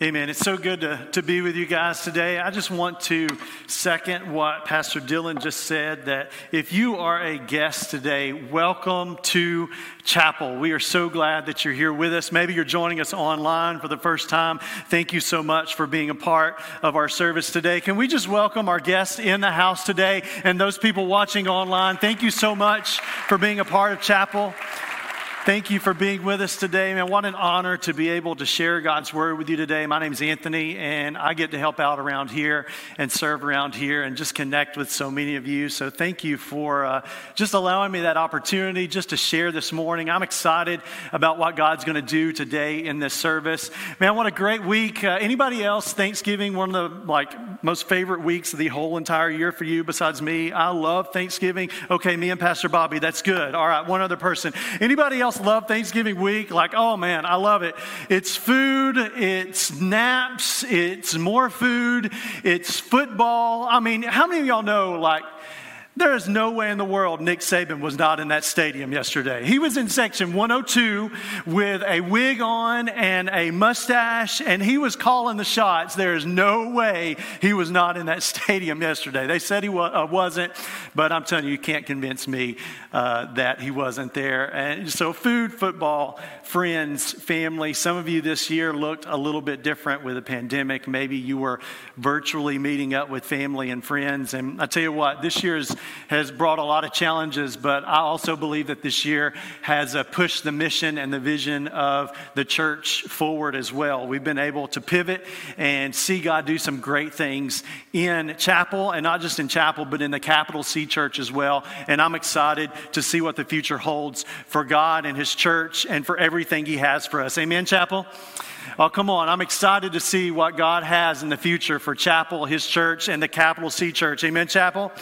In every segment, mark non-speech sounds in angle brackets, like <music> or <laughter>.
Amen. It's so good to, to be with you guys today. I just want to second what Pastor Dylan just said that if you are a guest today, welcome to Chapel. We are so glad that you're here with us. Maybe you're joining us online for the first time. Thank you so much for being a part of our service today. Can we just welcome our guests in the house today and those people watching online? Thank you so much for being a part of Chapel. Thank you for being with us today, man. What an honor to be able to share God's word with you today. My name is Anthony, and I get to help out around here and serve around here and just connect with so many of you. So thank you for uh, just allowing me that opportunity just to share this morning. I'm excited about what God's going to do today in this service. Man, what a great week. Uh, anybody else, Thanksgiving, one of the like most favorite weeks of the whole entire year for you besides me? I love Thanksgiving. Okay, me and Pastor Bobby, that's good. All right, one other person. Anybody else love Thanksgiving week? Like, oh man, I love it. It's food, it's naps, it's more food, it's football. I mean, how many of y'all know, like, there is no way in the world Nick Saban was not in that stadium yesterday. He was in section 102 with a wig on and a mustache, and he was calling the shots. There is no way he was not in that <laughs> stadium yesterday. They said he wa- uh, wasn't, but I'm telling you, you can't convince me uh, that he wasn't there. And so, food, football, friends, family. Some of you this year looked a little bit different with the pandemic. Maybe you were virtually meeting up with family and friends. And I tell you what, this year's has brought a lot of challenges, but I also believe that this year has uh, pushed the mission and the vision of the church forward as well. We've been able to pivot and see God do some great things in chapel, and not just in chapel, but in the capital C church as well. And I'm excited to see what the future holds for God and His church and for everything He has for us. Amen, chapel? Oh, come on. I'm excited to see what God has in the future for Chapel, His church, and the capital C church. Amen, Chapel?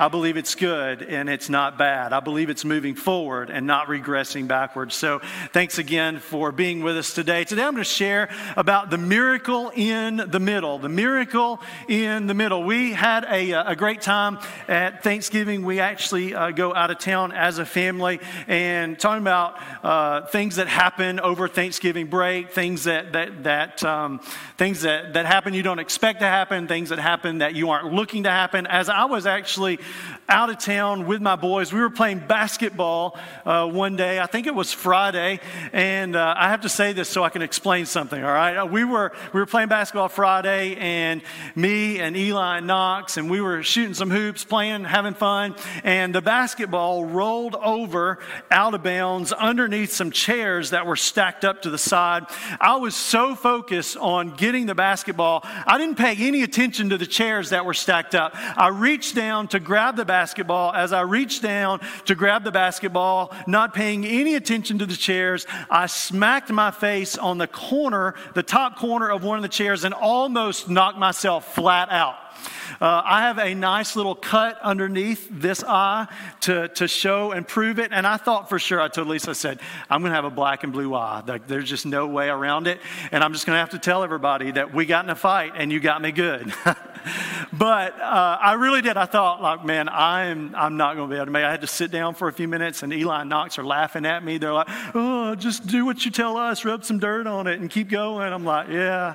I believe it's good and it's not bad. I believe it's moving forward and not regressing backwards. So thanks again for being with us today. Today I'm going to share about the miracle in the middle. The miracle in the middle. We had a, a great time at Thanksgiving. We actually uh, go out of town as a family and talking about uh, things that happen over Thanksgiving break, things that, that, that um, things that, that happen you don't expect to happen, things that happen that you aren't looking to happen. As I was actually out of town with my boys. We were playing basketball uh, one day. I think it was Friday. And uh, I have to say this so I can explain something, all right? We were, we were playing basketball Friday, and me and Eli Knox, and we were shooting some hoops, playing, having fun. And the basketball rolled over out of bounds underneath some chairs that were stacked up to the side. I was so focused on getting the basketball, I didn't pay any attention to the chairs that were stacked up. I reached down to grab the basketball. As I reached down to grab the basketball, not paying any attention to the chairs, I smacked my face on the corner, the top corner of one of the chairs, and almost knocked myself flat out. Uh, I have a nice little cut underneath this eye to, to show and prove it. And I thought for sure, I told Lisa, I said, I'm going to have a black and blue eye. Like, there's just no way around it. And I'm just going to have to tell everybody that we got in a fight and you got me good. <laughs> but uh, I really did. I thought, like, man, I'm, I'm not going to be able to make it. I had to sit down for a few minutes, and Eli and Knox are laughing at me. They're like, oh, just do what you tell us, rub some dirt on it, and keep going. I'm like, yeah,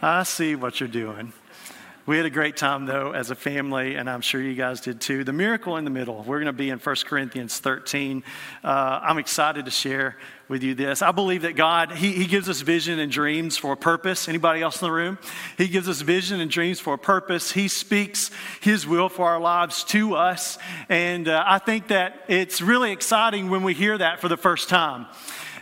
I see what you're doing. We had a great time, though, as a family, and I'm sure you guys did too. The miracle in the middle. We're going to be in 1 Corinthians 13. Uh, I'm excited to share with you this. I believe that God, he, he gives us vision and dreams for a purpose. Anybody else in the room? He gives us vision and dreams for a purpose. He speaks His will for our lives to us. And uh, I think that it's really exciting when we hear that for the first time.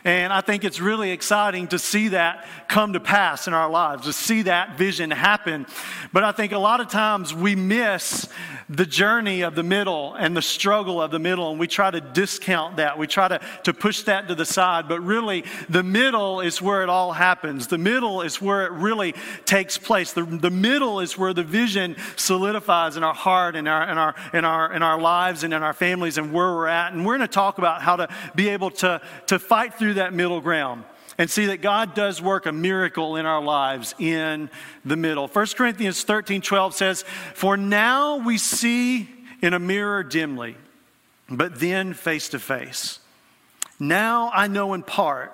And I think it's really exciting to see that come to pass in our lives, to see that vision happen. But I think a lot of times we miss the journey of the middle and the struggle of the middle, and we try to discount that. We try to, to push that to the side. But really, the middle is where it all happens. The middle is where it really takes place. The, the middle is where the vision solidifies in our heart and our, in, our, in, our, in our lives and in our families and where we're at. And we're going to talk about how to be able to, to fight through that middle ground and see that God does work a miracle in our lives in the middle. 1 Corinthians 13 12 says, For now we see in a mirror dimly, but then face to face. Now I know in part,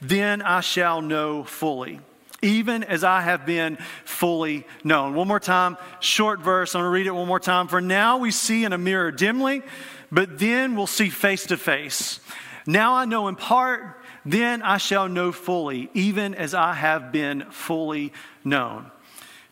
then I shall know fully, even as I have been fully known. One more time, short verse. I'm going to read it one more time. For now we see in a mirror dimly, but then we'll see face to face. Now I know in part, then I shall know fully, even as I have been fully known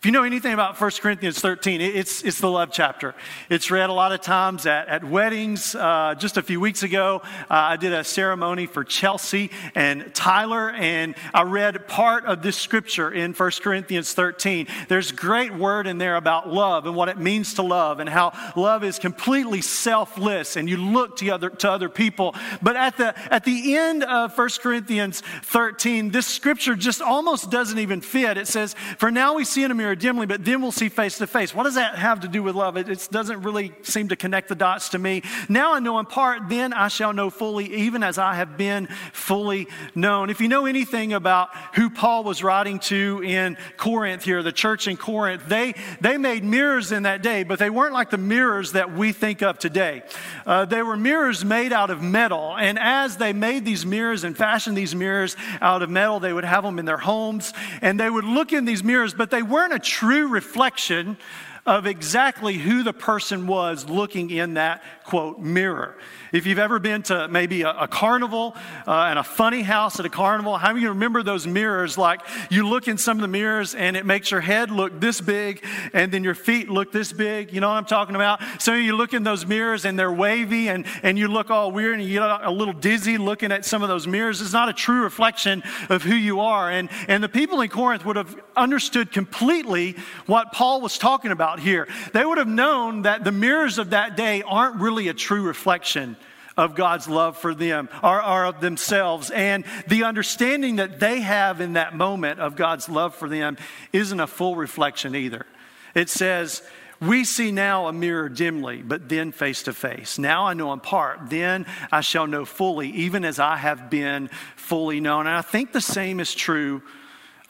you know anything about 1 Corinthians 13, it's, it's the love chapter. It's read a lot of times at, at weddings. Uh, just a few weeks ago, uh, I did a ceremony for Chelsea and Tyler, and I read part of this scripture in 1 Corinthians 13. There's great word in there about love and what it means to love, and how love is completely selfless, and you look to other, to other people. But at the, at the end of 1 Corinthians 13, this scripture just almost doesn't even fit. It says, For now we see in a mirror dimly, but then we'll see face to face. What does that have to do with love? It, it, doesn't really seem to connect the dots to me. Now I know in part, then I shall know fully, even as I have been fully known. If you know anything about who Paul was writing to in Corinth here, the church in Corinth, they, they made mirrors in that day, but they weren't like the mirrors that we think of today. Uh, they were mirrors made out of metal, and as they made these mirrors and fashioned these mirrors out of metal, they would have them in their homes, and they would look in these mirrors, but they weren't a true reflection of exactly who the person was looking in that quote mirror. If you've ever been to maybe a, a carnival uh, and a funny house at a carnival, how many of you remember those mirrors? Like you look in some of the mirrors and it makes your head look this big and then your feet look this big. You know what I'm talking about? So you look in those mirrors and they're wavy and, and you look all weird and you get a little dizzy looking at some of those mirrors. It's not a true reflection of who you are. And, and the people in Corinth would have understood completely what Paul was talking about here. They would have known that the mirrors of that day aren't really a true reflection of God's love for them or, or, of themselves. And the understanding that they have in that moment of God's love for them isn't a full reflection either. It says, we see now a mirror dimly, but then face to face. Now I know in part, then I shall know fully, even as I have been fully known. And I think the same is true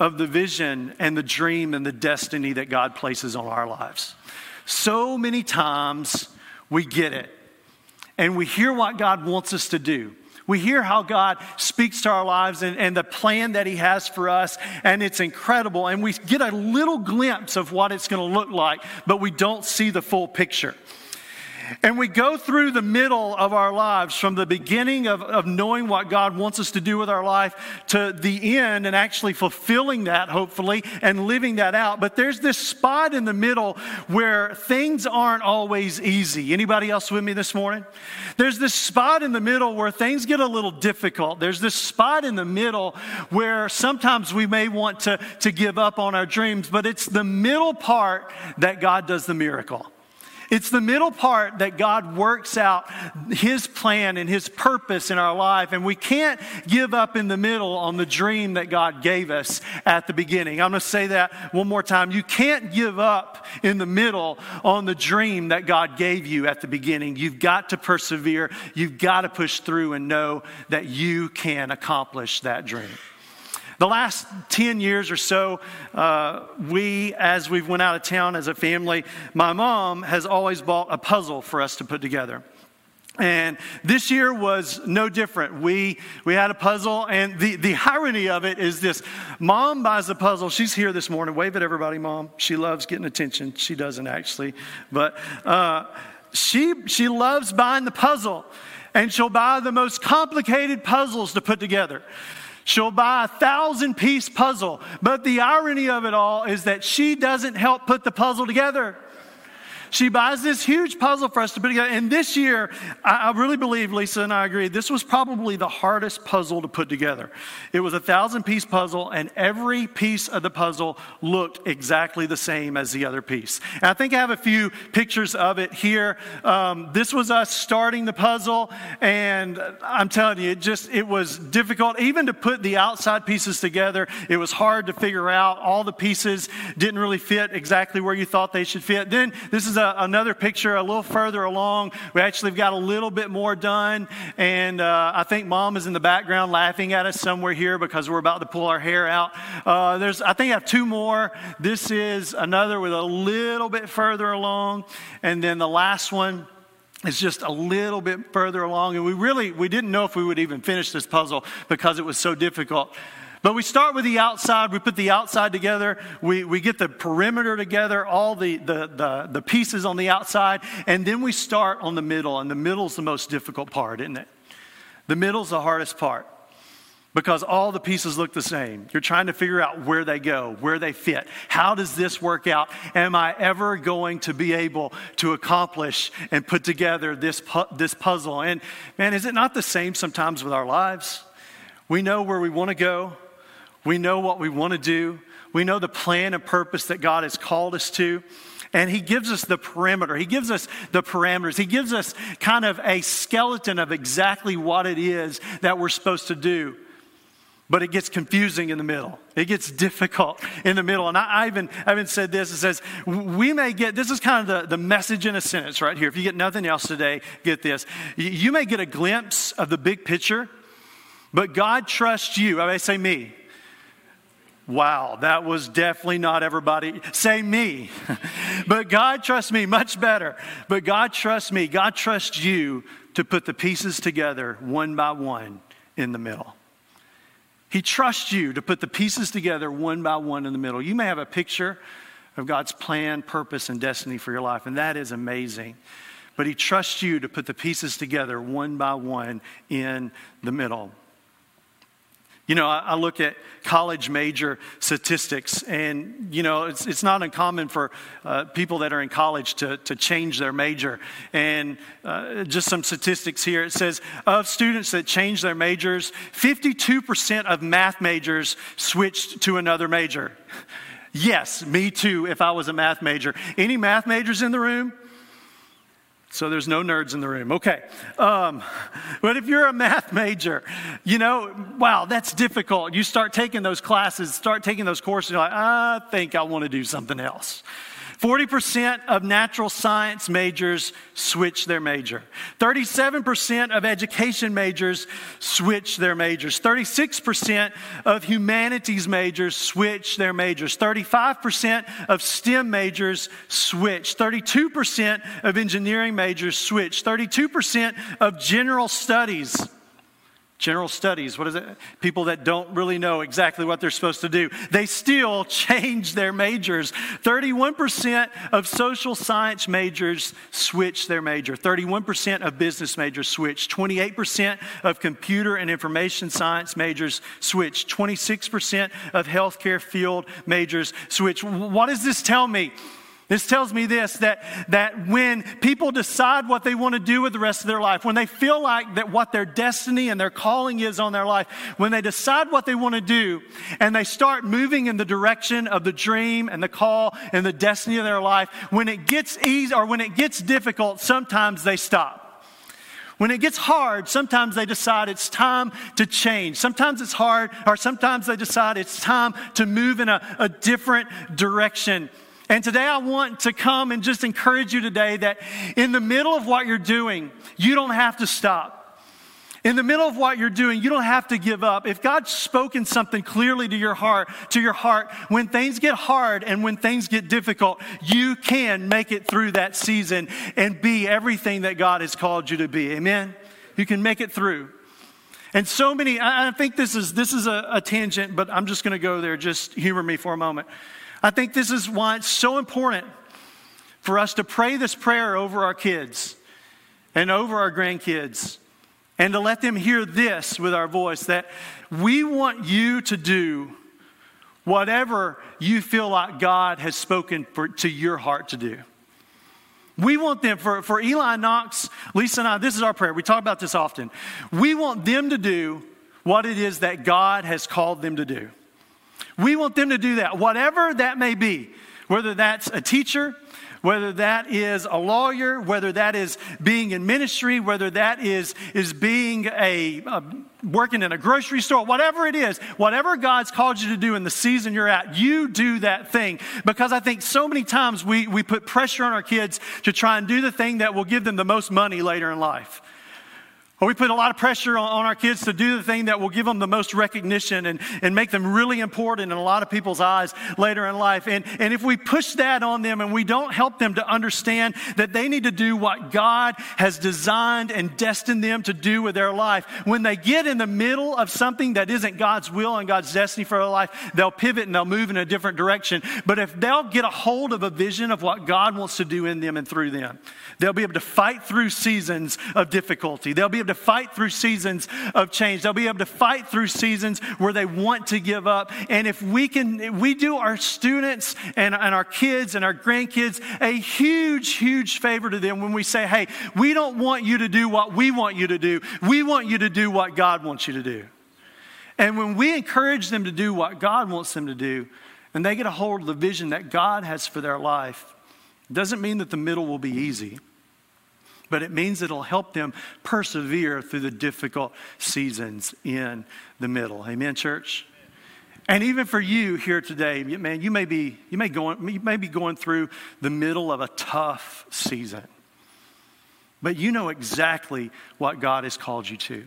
of the vision and the dream and the destiny that God places on our lives. So many times we get it and we hear what God wants us to do. We hear how God speaks to our lives and, and, the plan that He has for us, and it's incredible. And we get a little glimpse of what it's going to look like, but we don't see the full picture. And we go through the middle of our lives from the beginning of, of knowing what God wants us to do with our life to the end and actually fulfilling that, hopefully, and living that out. But there's this spot in the middle where things aren't always easy. Anybody else with me this morning? There's this spot in the middle where things get a little difficult. There's this spot in the middle where sometimes we may want to, to give up on our dreams, but it's the middle part that God does the miracle. It's the middle part that God works out His plan and His purpose in our life. And we can't give up in the middle on the dream that God gave us at the beginning. I'm going to say that one more time. You can't give up in the middle on the dream that God gave you at the beginning. You've got to persevere. You've got to push through and know that you can accomplish that dream. The last 10 years or so, uh, we, as we've went out of town as a family, my mom has always bought a puzzle for us to put together. And this year was no different. We, we had a puzzle, and the, the irony of it is this mom buys a puzzle. She's here this morning. Wave at everybody, mom. She loves getting attention. She doesn't actually, but uh, she, she loves buying the puzzle, and she'll buy the most complicated puzzles to put together. She'll buy a thousand piece puzzle. But the irony of it all is that she doesn't help put the puzzle together. She buys this huge puzzle for us to put together. And this year, I, really believe, Lisa and I agree, this was probably the hardest puzzle to put together. It was a thousand piece puzzle, and every piece of the puzzle looked exactly the same as the other piece. And I think I have a few pictures of it here. Um, this was us starting the puzzle, and I'm telling you, it just, it was difficult. Even to put the outside pieces together, it was hard to figure out. All the pieces didn't really fit exactly where you thought they should fit. Then this is is another picture a little further along. We actually got a little bit more done. And uh, I think mom is in the background laughing at us somewhere here because we're about to pull our hair out. Uh, there's, I think I have two more. This is another with a little bit further along. And then the last one is just a little bit further along. And we really, we didn't know if we would even finish this puzzle because it was so difficult. But we start with the outside, we put the outside together, we, we get the perimeter together, all the, the, the, the pieces on the outside, and then we start on the middle, and the middle's the most difficult part, isn't it? The middle's the hardest part because all the pieces look the same. You're trying to figure out where they go, where they fit. How does this work out? Am I ever going to be able to accomplish and put together this, pu- this puzzle? And man, is it not the same sometimes with our lives? We know where we want to go, we know what we want to do. We know the plan and purpose that God has called us to. And he gives us the perimeter. He gives us the parameters. He gives us kind of a skeleton of exactly what it is that we're supposed to do. But it gets confusing in the middle. It gets difficult in the middle. And I, I, even, I even said this it says, we may get, this is kind of the, the message in a sentence right here. If you get nothing else today, get this. You may get a glimpse of the big picture, but God trusts you. I may say me. Wow, that was definitely not everybody. Say me. <laughs> but God trusts me much better. But God trusts me. God trusts you to put the pieces together one by one in the middle. He trusts you to put the pieces together one by one in the middle. You may have a picture of God's plan, purpose, and destiny for your life, and that is amazing. But He trusts you to put the pieces together one by one in the middle. You know, I, I, look at college major statistics, and, you know, it's, it's not uncommon for uh, people that are in college to, to change their major. And uh, just some statistics here it says of students that change their majors, 52% of math majors switched to another major. <laughs> Yes, me too, if I was a math major. Any math majors in the room? So there's no nerds in the room. Okay. Um, but if you're a math major, you know, wow, that's difficult. You start taking those classes, start taking those courses, you're like, I think I want to do something else. 40% of natural science majors switch their major. 37% of education majors switch their majors. 36% of humanities majors switch their majors. 35% of STEM majors switch. 32% of engineering majors switch. 32% of general studies General studies, what is it? People that don't really know exactly what they're supposed to do. They still change their majors. 31% of social science majors switch their major. 31% of business majors switch. 28% of computer and information science majors switch. 26% of healthcare field majors switch. What does this tell me? This tells me this that, that when people decide what they want to do with the rest of their life, when they feel like that what their destiny and their calling is on their life, when they decide what they want to do and they start moving in the direction of the dream and the call and the destiny of their life, when it gets easy or when it gets difficult, sometimes they stop. When it gets hard, sometimes they decide it's time to change. Sometimes it's hard, or sometimes they decide it's time to move in a, a different direction. And today I want to come and just encourage you today that in the middle of what you're doing, you don't have to stop. In the middle of what you're doing, you don't have to give up. If God's spoken something clearly to your heart, to your heart, when things get hard and when things get difficult, you can make it through that season and be everything that God has called you to be. Amen. You can make it through. And so many, I think this is this is a, a tangent, but I'm just going to go there. Just humor me for a moment. I think this is why it's so important for us to pray this prayer over our kids and over our grandkids and to let them hear this with our voice that we want you to do whatever you feel like God has spoken for, to your heart to do. We want them, for, for Eli Knox, Lisa and I, this is our prayer. We talk about this often. We want them to do what it is that God has called them to do. We want them to do that, whatever that may be, whether that's a teacher, whether that is a lawyer, whether that is being in ministry, whether that is, is being a, a, working in a grocery store, whatever it is, whatever God's called you to do in the season you're at, you do that thing. Because I think so many times we, we put pressure on our kids to try and do the thing that will give them the most money later in life. Or we put a lot of pressure on, on, our kids to do the thing that will give them the most recognition and, and make them really important in a lot of people's eyes later in life. And, and if we push that on them and we don't help them to understand that they need to do what God has designed and destined them to do with their life, when they get in the middle of something that isn't God's will and God's destiny for their life, they'll pivot and they'll move in a different direction. But if they'll get a hold of a vision of what God wants to do in them and through them, they'll be able to fight through seasons of difficulty. They'll be able to fight through seasons of change. They'll be able to fight through seasons where they want to give up. And if we can, if we do our students and, and our kids and our grandkids a huge, huge favor to them when we say, hey, we don't want you to do what we want you to do. We want you to do what God wants you to do. And when we encourage them to do what God wants them to do, and they get a hold of the vision that God has for their life, doesn't mean that the middle will be easy but it means it'll help them persevere through the difficult seasons in the middle. Amen, church? And even for you here today, man, you may be, you may, go, you may be going through the middle of a tough season. But you know exactly what God has called you to.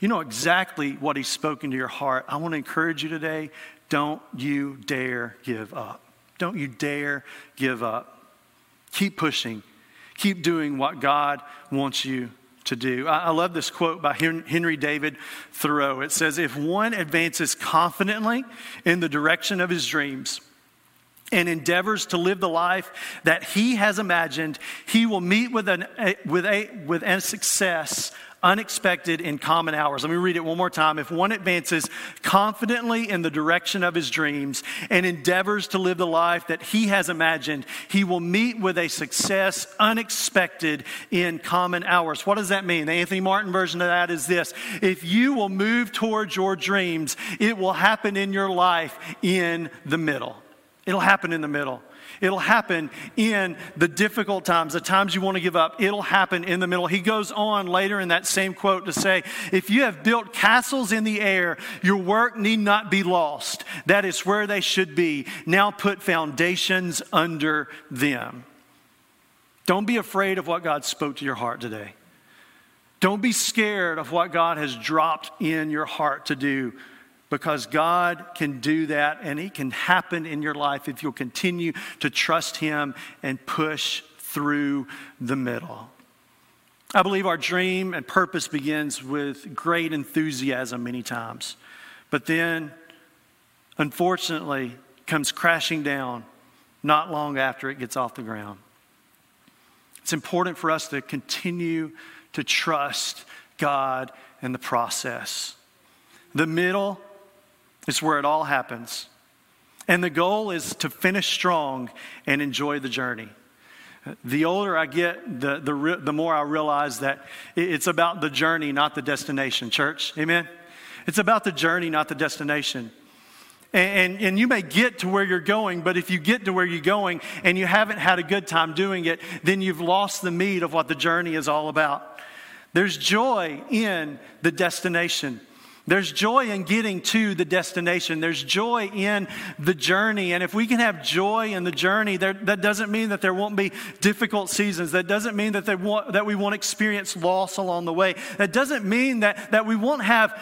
You know exactly what He's spoken to your heart. I want to encourage you today don't you dare give up. Don't you dare give up. Keep pushing keep doing what God wants you to do. I, love this quote by Henry David Thoreau. It says, If one advances confidently in the direction of his dreams, and endeavors to live the life that he has imagined, he will meet with, an, a, with, a, with a success unexpected in common hours. Let me read it one more time. If one advances confidently in the direction of his dreams and endeavors to live the life that he has imagined, he will meet with a success unexpected in common hours. What does that mean? The Anthony Martin version of that is this If you will move towards your dreams, it will happen in your life in the middle. It'll happen in the middle. It'll happen in the difficult times, the times you want to give up. It'll happen in the middle. He goes on later in that same quote to say, If you have built castles in the air, your work need not be lost. That is where they should be. Now put foundations under them. Don't be afraid of what God spoke to your heart today. Don't be scared of what God has dropped in your heart to do because God can do that and it can happen in your life if you'll continue to trust Him and push through the middle. I believe our dream and purpose begins with great enthusiasm many times, but then, unfortunately, comes crashing down not long after it gets off the ground. It's important for us to continue to trust God in the process. The middle it's where it all happens. And the goal is to finish strong and enjoy the journey. The older I get, the, the, the more I realize that it's about the journey, not the destination, church. Amen? It's about the journey, not the destination. And, and, and, you may get to where you're going, but if you get to where you're going and you haven't had a good time doing it, then you've lost the meat of what the journey is all about. There's joy in the destination. There's joy in getting to the destination. There's joy in the journey. And if we can have joy in the journey, there, that doesn't mean that there won't be difficult seasons. That doesn't mean that, that we won't experience loss along the way. That doesn't mean that, that we won't have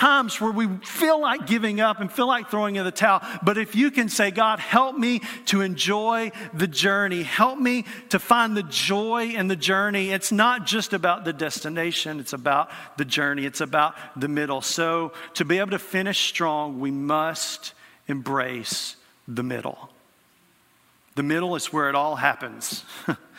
times where we feel like giving up and feel like throwing in the towel. But if you can say, God, help me to enjoy the journey, help me to find the joy in the journey. It's not just about the destination, it's about the journey, it's about the middle. So to be able to finish strong, we must embrace the middle. The middle is where it all happens. <laughs>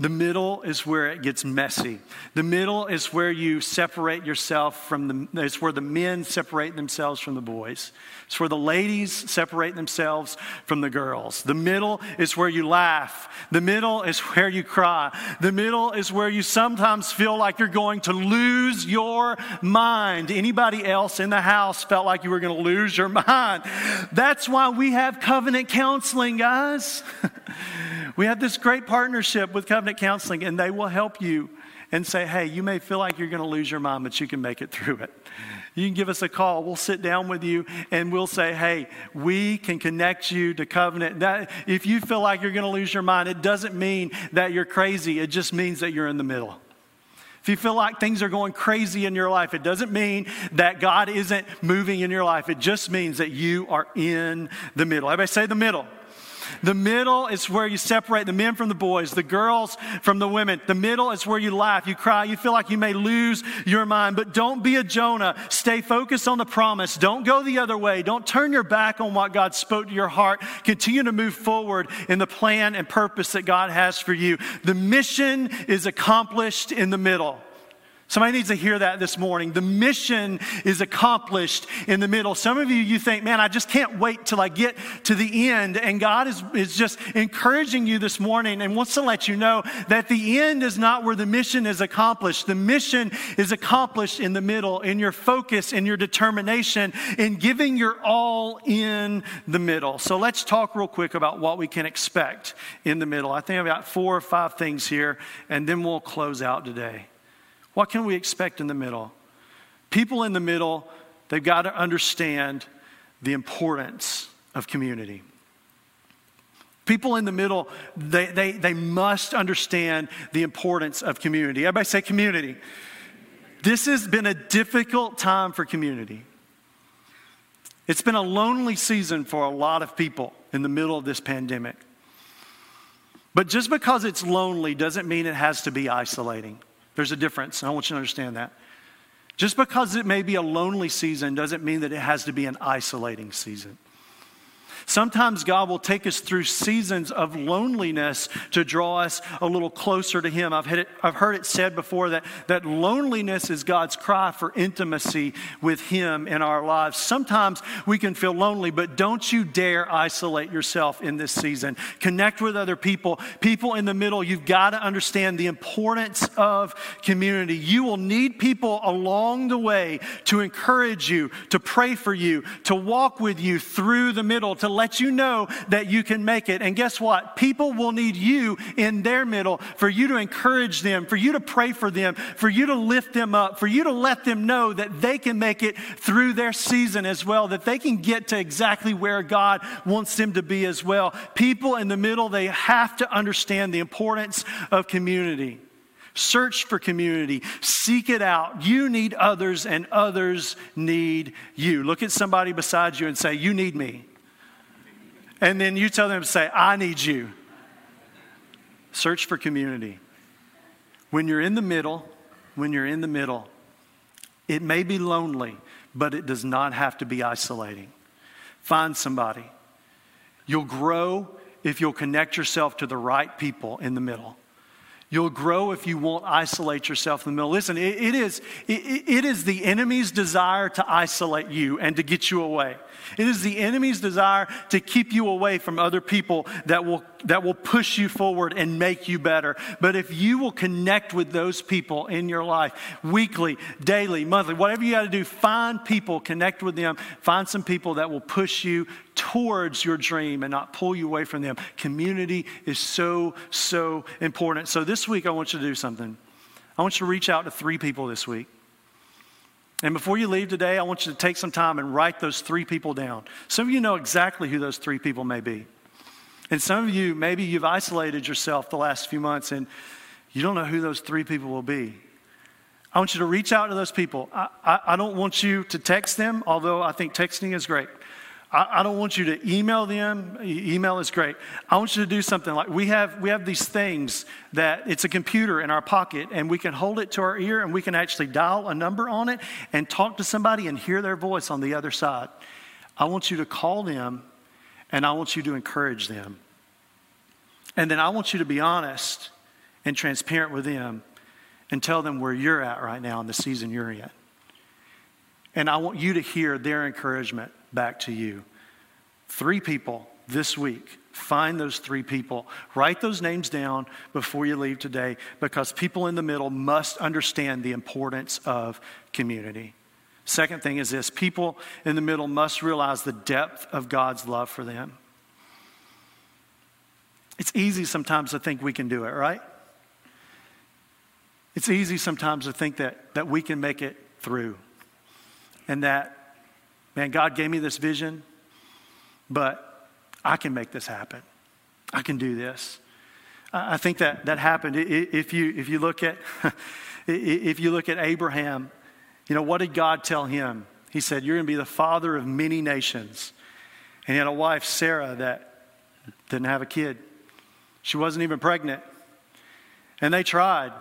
The middle is where it gets messy. The middle is where you separate yourself from the, it's where the men separate themselves from the boys. It's where the ladies separate themselves from the girls. The middle is where you laugh. The middle is where you cry. The middle is where you sometimes feel like you're going to lose your mind. Anybody else in the house felt like you were going to lose your <laughs> mind? That's why we have covenant counseling, guys. <laughs> We have this great partnership with Covenant Counseling, and they will help you and say, hey, you may feel like you're going to lose your mind, but you can make it through it. You can give us a call. We'll sit down with you and we'll say, hey, we can connect you to covenant. That, if you feel like you're going to lose your mind, it doesn't mean that you're crazy, it just means that you're in the middle. If you feel like things are going crazy in your life, it doesn't mean that God isn't moving in your life. It just means that you are in the middle. Everybody say the middle. The middle is where you separate the men from the boys, the girls from the women. The middle is where you laugh, you cry, you feel like you may lose your mind. But don't be a Jonah. Stay focused on the promise. Don't go the other way. Don't turn your back on what God spoke to your heart. Continue to move forward in the plan and purpose that God has for you. The mission is accomplished in the middle. Somebody needs to hear that this morning. The mission is accomplished in the middle. Some of you, you think, man, I just can't wait till I get to the end. And God is, is just encouraging you this morning and wants to let you know that the end is not where the mission is accomplished. The mission is accomplished in the middle, in your focus, in your determination, in giving your all in the middle. So let's talk real quick about what we can expect in the middle. I think I've got four or five things here, and then we'll close out today. What can we expect in the middle? People in the middle, they've got to understand the importance of community. People in the middle, they, they, they must understand the importance of community. Everybody say community. This has been a difficult time for community. It's been a lonely season for a lot of people in the middle of this pandemic. But just because it's lonely doesn't mean it has to be isolating. There's a difference, and I want you to understand that. Just because it may be a lonely season doesn't mean that it has to be an isolating season. Sometimes God will take us through seasons of loneliness to draw us a little closer to Him. I've, it, I've heard it said before that, that loneliness is God's cry for intimacy with Him in our lives. Sometimes we can feel lonely, but don't you dare isolate yourself in this season. Connect with other people. People in the middle, you've got to understand the importance of community. You will need people along the way to encourage you, to pray for you, to walk with you through the middle, to let you know that you can make it. And guess what? People will need you in their middle for you to encourage them, for you to pray for them, for you to lift them up, for you to let them know that they can make it through their season as well, that they can get to exactly where God wants them to be as well. People in the middle, they have to understand the importance of community. Search for community. Seek it out. You need others, and others need you. Look at somebody beside you and say, You need me. And then you tell them, say, I need you. Search for community. When you're in the middle, when you're in the middle, it may be lonely, but it does not have to be isolating. Find somebody. You'll grow if you'll connect yourself to the right people in the middle. You'll grow if you won't isolate yourself in the middle. Listen, it, it is, it, it is the enemy's desire to isolate you and to get you away. It is the enemy's desire to keep you away from other people that will, that will push you forward and make you better. But if you will connect with those people in your life weekly, daily, monthly, whatever you got to do, find people, connect with them, find some people that will push you towards your dream and not pull you away from them. Community is so, so important. So this week, I want you to do something. I want you to reach out to three people this week. And before you leave today, I want you to take some time and write those three people down. Some of you know exactly who those three people may be. And some of you, maybe you've isolated yourself the last few months and you don't know who those three people will be. I want you to reach out to those people. I, I, I don't want you to text them, although I think texting is great. I, I, don't want you to email them. Email is great. I want you to do something like we have, we have these things that it's a computer in our pocket and we can hold it to our ear and we can actually dial a number on it and talk to somebody and hear their voice on the other side. I want you to call them and I want you to encourage them. And then I want you to be honest and transparent with them and tell them where you're at right now in the season you're in. And I want you to hear their encouragement back to you. Three people this week. Find those three people. Write those names down before you leave today because people in the middle must understand the importance of community. Second thing is this people in the middle must realize the depth of God's love for them. It's easy sometimes to think we can do it, right? It's easy sometimes to think that, that we can make it through and that man, God gave me this vision, but I can make this happen. I can do this. I think that that happened. If you, if you look at <laughs> If you look at Abraham, you know, what did God tell him? He said, You're going to be the father of many nations. And he had a wife, Sarah, that didn't have a kid. She wasn't even pregnant. And they tried,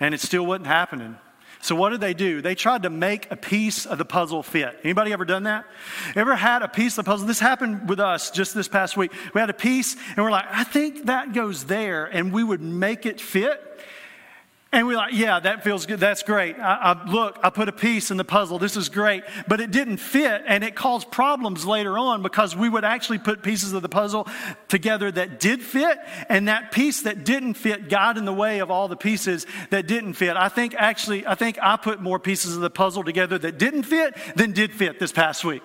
and it still wasn't happening. So what did they do? They tried to make a piece of the puzzle fit. Anybody ever done that? Ever had a piece of the puzzle? This happened with us just this past week. We had a piece and we're like, I think that goes there, and we would make it fit. And we're like, yeah, that feels good. That's great. I, I, look, I put a piece in the puzzle. This is great. But it didn't fit, and it caused problems later on because we would actually put pieces of the puzzle together that did fit, and that piece that didn't fit got in the way of all the pieces that didn't fit. I think actually, I think I put more pieces of the puzzle together that didn't fit than did fit this past week.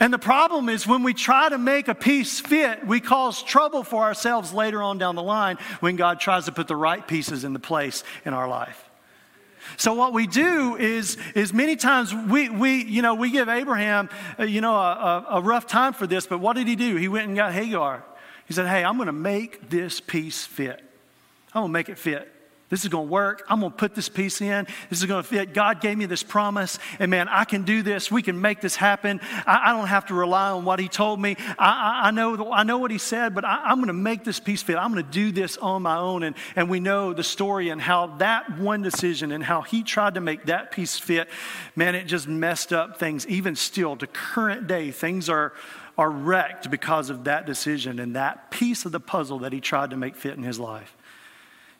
And the problem is when we try to make a piece fit, we cause trouble for ourselves later on down the line when God tries to put the right pieces in the place in our life. So what we do is, is many times we, we, you know, we give Abraham, uh, you know, a, a, a rough time for this, but what did he do? He went and got Hagar. He said, hey, I'm going to make this piece fit. I'm going to make it fit. This is going to work. I'm going to put this piece in. This is going to fit. God gave me this promise. And man, I can do this. We can make this happen. I, I don't have to rely on what He told me. I, I, I know, I know what He said, but I, am going to make this piece fit. I'm going to do this on my own. And, and we know the story and how that one decision and how He tried to make that piece fit, man, it just messed up things. Even still, to current day, things are are wrecked because of that decision and that piece of the puzzle that he tried to make fit in his life.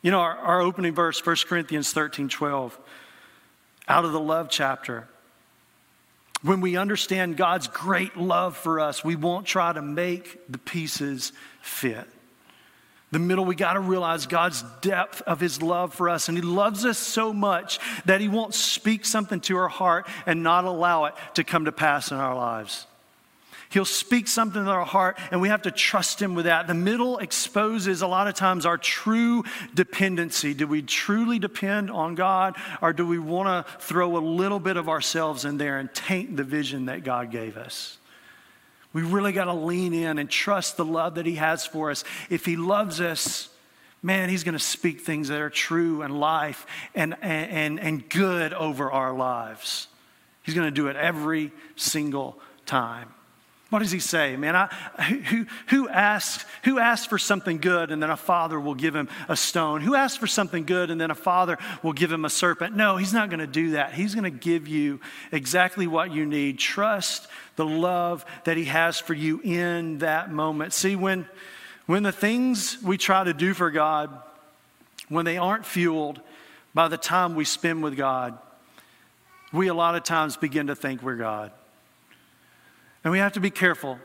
You know, our, our opening verse, 1 Corinthians 13 12, out of the love chapter. When we understand God's great love for us, we won't try to make the pieces fit. The middle, we got to realize God's depth of His love for us. And He loves us so much that He won't speak something to our heart and not allow it to come to pass in our lives. He'll speak something in our heart, and we have to trust Him with that. The middle exposes a lot of times our true dependency. Do we truly depend on God, or do we want to throw a little bit of ourselves in there and taint the vision that God gave us? We really got to lean in and trust the love that He has for us. If He loves us, man, He's going to speak things that are true and life and, and, and good over our lives. He's going to do it every single time. What does he say? Man, I, who, who, asks, who asks for something good and then a father will give him a stone? Who asks for something good and then a father will give him a serpent? No, he's not going to do that. He's going to give you exactly what you need. Trust the love that he has for you in that moment. See, when, when the things we try to do for God, when they aren't fueled by the time we spend with God, we a lot of times begin to think we're God. And we have to be careful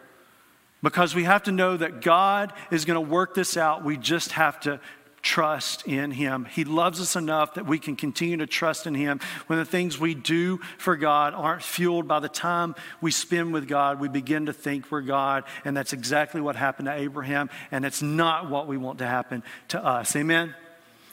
because we have to know that God is going to work this out. We just have to trust in Him. He loves us enough that we can continue to trust in Him. When the things we do for God aren't fueled by the time we spend with God, we begin to think we're God. And that's exactly what happened to Abraham. And it's not what we want to happen to us. Amen?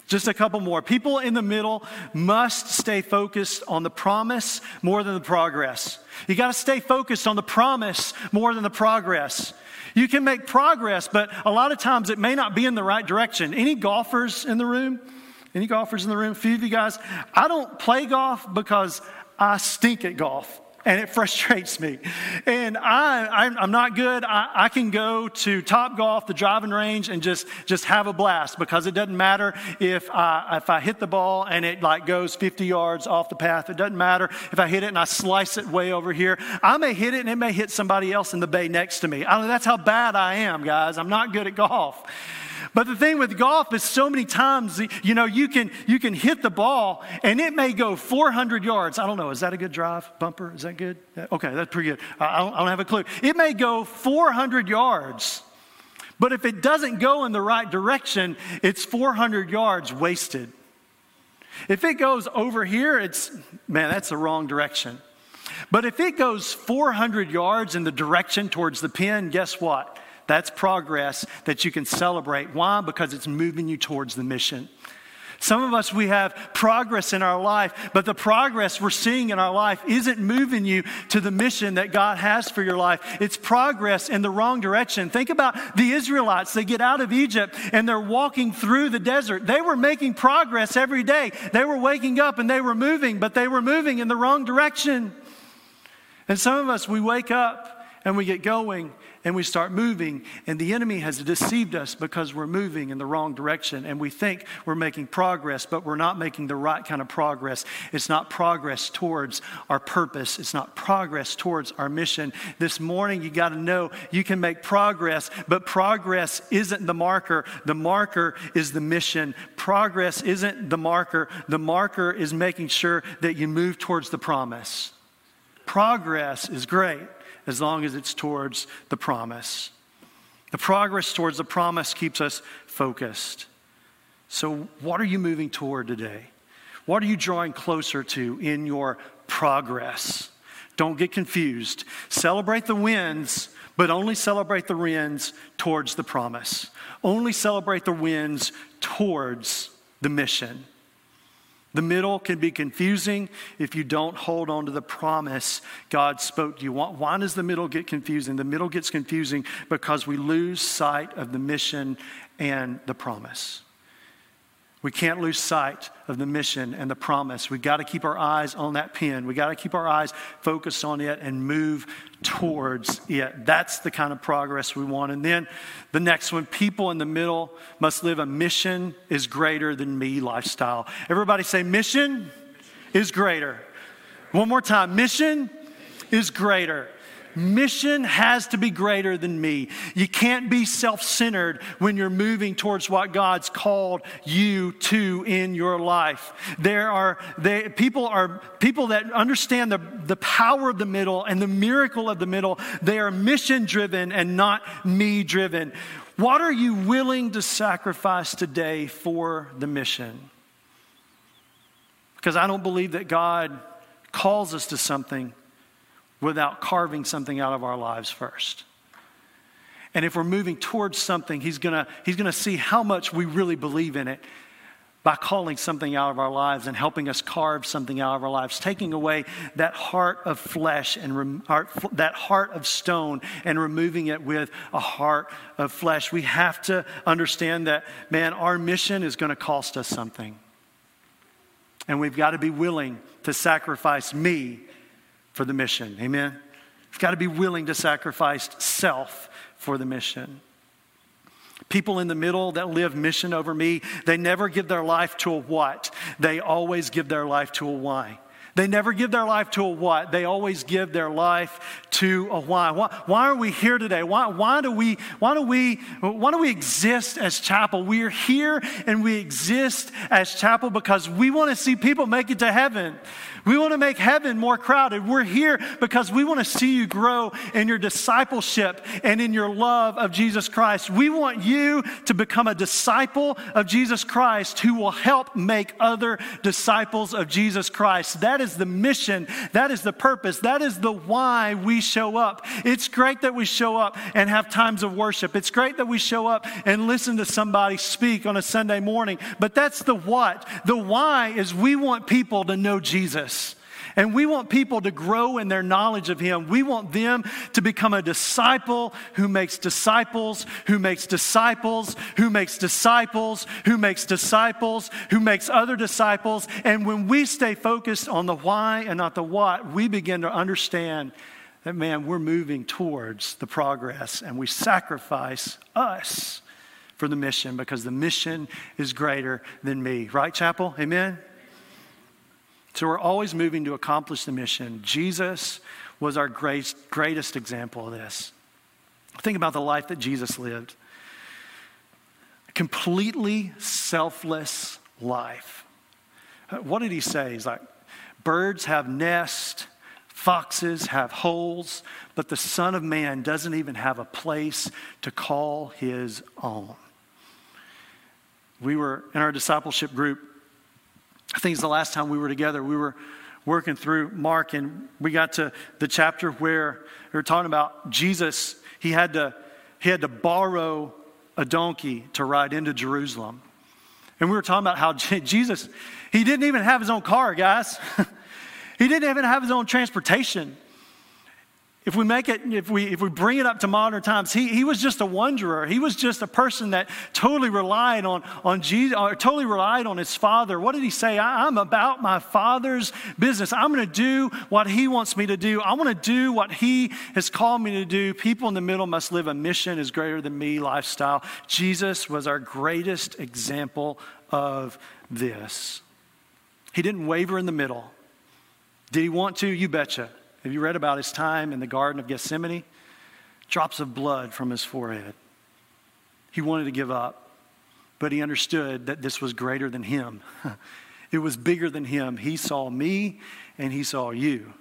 Just a couple more. People in the middle must stay focused on the promise more than the progress. You got to stay focused on the promise more than the progress. You can make progress, but a lot of times it may not be in the right direction. Any golfers in the room? Any golfers in the room? A few of you guys. I don't play golf because I stink at golf and it <laughs> frustrates me. And I, I'm not good. I, I can go to Top Golf, the driving range, and just, just have a blast because it doesn't matter if I, if I hit the ball and it like goes 50 yards off the path. It doesn't matter if I hit it and I slice it way over here. I may hit it and it may hit somebody else in the bay next to me. I that's how bad I am, guys. I'm not good at golf. But the thing with golf is so many times, you know, you can, you can hit the ball and it may go 400 yards. I don't know. Is that a good drive bumper? Is that good? Okay, that's pretty good. I don't, I don't have a clue. It may go 400 yards. But if it doesn't go in the right direction, it's 400 yards wasted. If it goes over here, it's, man, that's the wrong direction. But if it goes 400 yards in the direction towards the pin, guess what? That's progress that you can celebrate. Why? Because it's moving you towards the mission. Some of us, we have progress in our life, but the progress we're seeing in our life isn't moving you to the mission that God has for your life. It's progress in the wrong direction. Think about the Israelites. They get out of Egypt and they're walking through the desert. They were making progress every day. They were waking up and they were moving, but they were moving in the wrong direction. And some of us, we wake up and we get going and we start moving, and the enemy has deceived us because we're moving in the wrong direction and we think we're making progress, but we're not making the right kind of progress. It's not progress towards our purpose, it's not progress towards our mission. This morning, you got to know you can make progress, but progress isn't the marker. The marker is the mission. Progress isn't the marker, the marker is making sure that you move towards the promise. Progress is great as long as it's towards the promise. The progress towards the promise keeps us focused. So, what are you moving toward today? What are you drawing closer to in your progress? Don't get confused. Celebrate the wins, but only celebrate the wins towards the promise. Only celebrate the wins towards the mission. The middle can be confusing if you don't hold on to the promise God spoke to you. Why does the middle get confusing? The middle gets confusing because we lose sight of the mission and the promise. We can't lose sight of the mission and the promise. We've got to keep our eyes on that pen. We've got to keep our eyes focused on it and move towards it. That's the kind of progress we want. And then the next one people in the middle must live a mission is greater than me lifestyle. Everybody say, mission is greater. One more time, mission is greater. Mission has to be greater than me. You can't be self centered when you're moving towards what God's called you to in your life. There are they, people are people that understand the, the power of the middle and the miracle of the middle. They are mission driven and not me driven. What are you willing to sacrifice today for the mission? Because I don't believe that God calls us to something without carving something out of our lives first. And if we're moving towards something, he's gonna, he's gonna see how much we really believe in it by calling something out of our lives and helping us carve something out of our lives, taking away that heart of flesh and rem, heart, that heart of stone and removing it with a heart of flesh. We have to understand that, man, our mission is going to cost us something. And we've got to be willing to sacrifice me for the mission. Amen? You've got to be willing to sacrifice self for the mission. People in the middle that live mission over me, they never give their life to a what. They always give their life to a why. They never give their life to a what. They always give their life to a why. Why, why are we here today? Why, why, do we, why, do we, why do we exist as chapel? We are here and we exist as chapel because we want to see people make it to heaven. We want to make heaven more crowded. We're here because we want to see you grow in your discipleship and in your love of Jesus Christ. We want you to become a disciple of Jesus Christ who will help make other disciples of Jesus Christ. That is the mission. That is the purpose. That is the why we show up. It's great that we show up and have times of worship. It's great that we show up and listen to somebody speak on a Sunday morning. But that's the what. The why is we want people to know Jesus. And we want people to grow in their knowledge of Him. We want them to become a disciple who makes disciples, who makes disciples, who makes disciples, who makes disciples, who makes other disciples. And when we stay focused on the why and not the what, we begin to understand that, man, we're moving towards the progress and we sacrifice us for the mission because the mission is greater than me. Right, chapel? Amen? So we're always moving to accomplish the mission. Jesus was our great, greatest example of this. Think about the life that Jesus lived completely selfless life. What did he say? He's like, birds have nests, foxes have holes, but the Son of Man doesn't even have a place to call his own. We were in our discipleship group I think it's the last time we were together. We were working through Mark, and we got to the chapter where we were talking about Jesus. He had to, he had to borrow a donkey to ride into Jerusalem. And we were talking about how <laughs> Jesus, he didn't even have his own car, guys. <laughs> he didn't even have his own transportation if we make it, if we, if we bring it up to modern times, he, he was just a wanderer. He was just a person that totally relied on, on Jesus, or totally relied on his father. What did he say? I, am about my father's business. I'm going to do what he wants me to do. I want to do what he has called me to do. People in the middle must live a mission is greater than me lifestyle. Jesus was our greatest example of this. He didn't waver in the middle. Did he want to? You betcha. Have you read about his time in the Garden of Gethsemane? Drops of blood from his forehead. He wanted to give up, but he understood that this was greater than him. <laughs> it was bigger than him. He saw me and he saw you.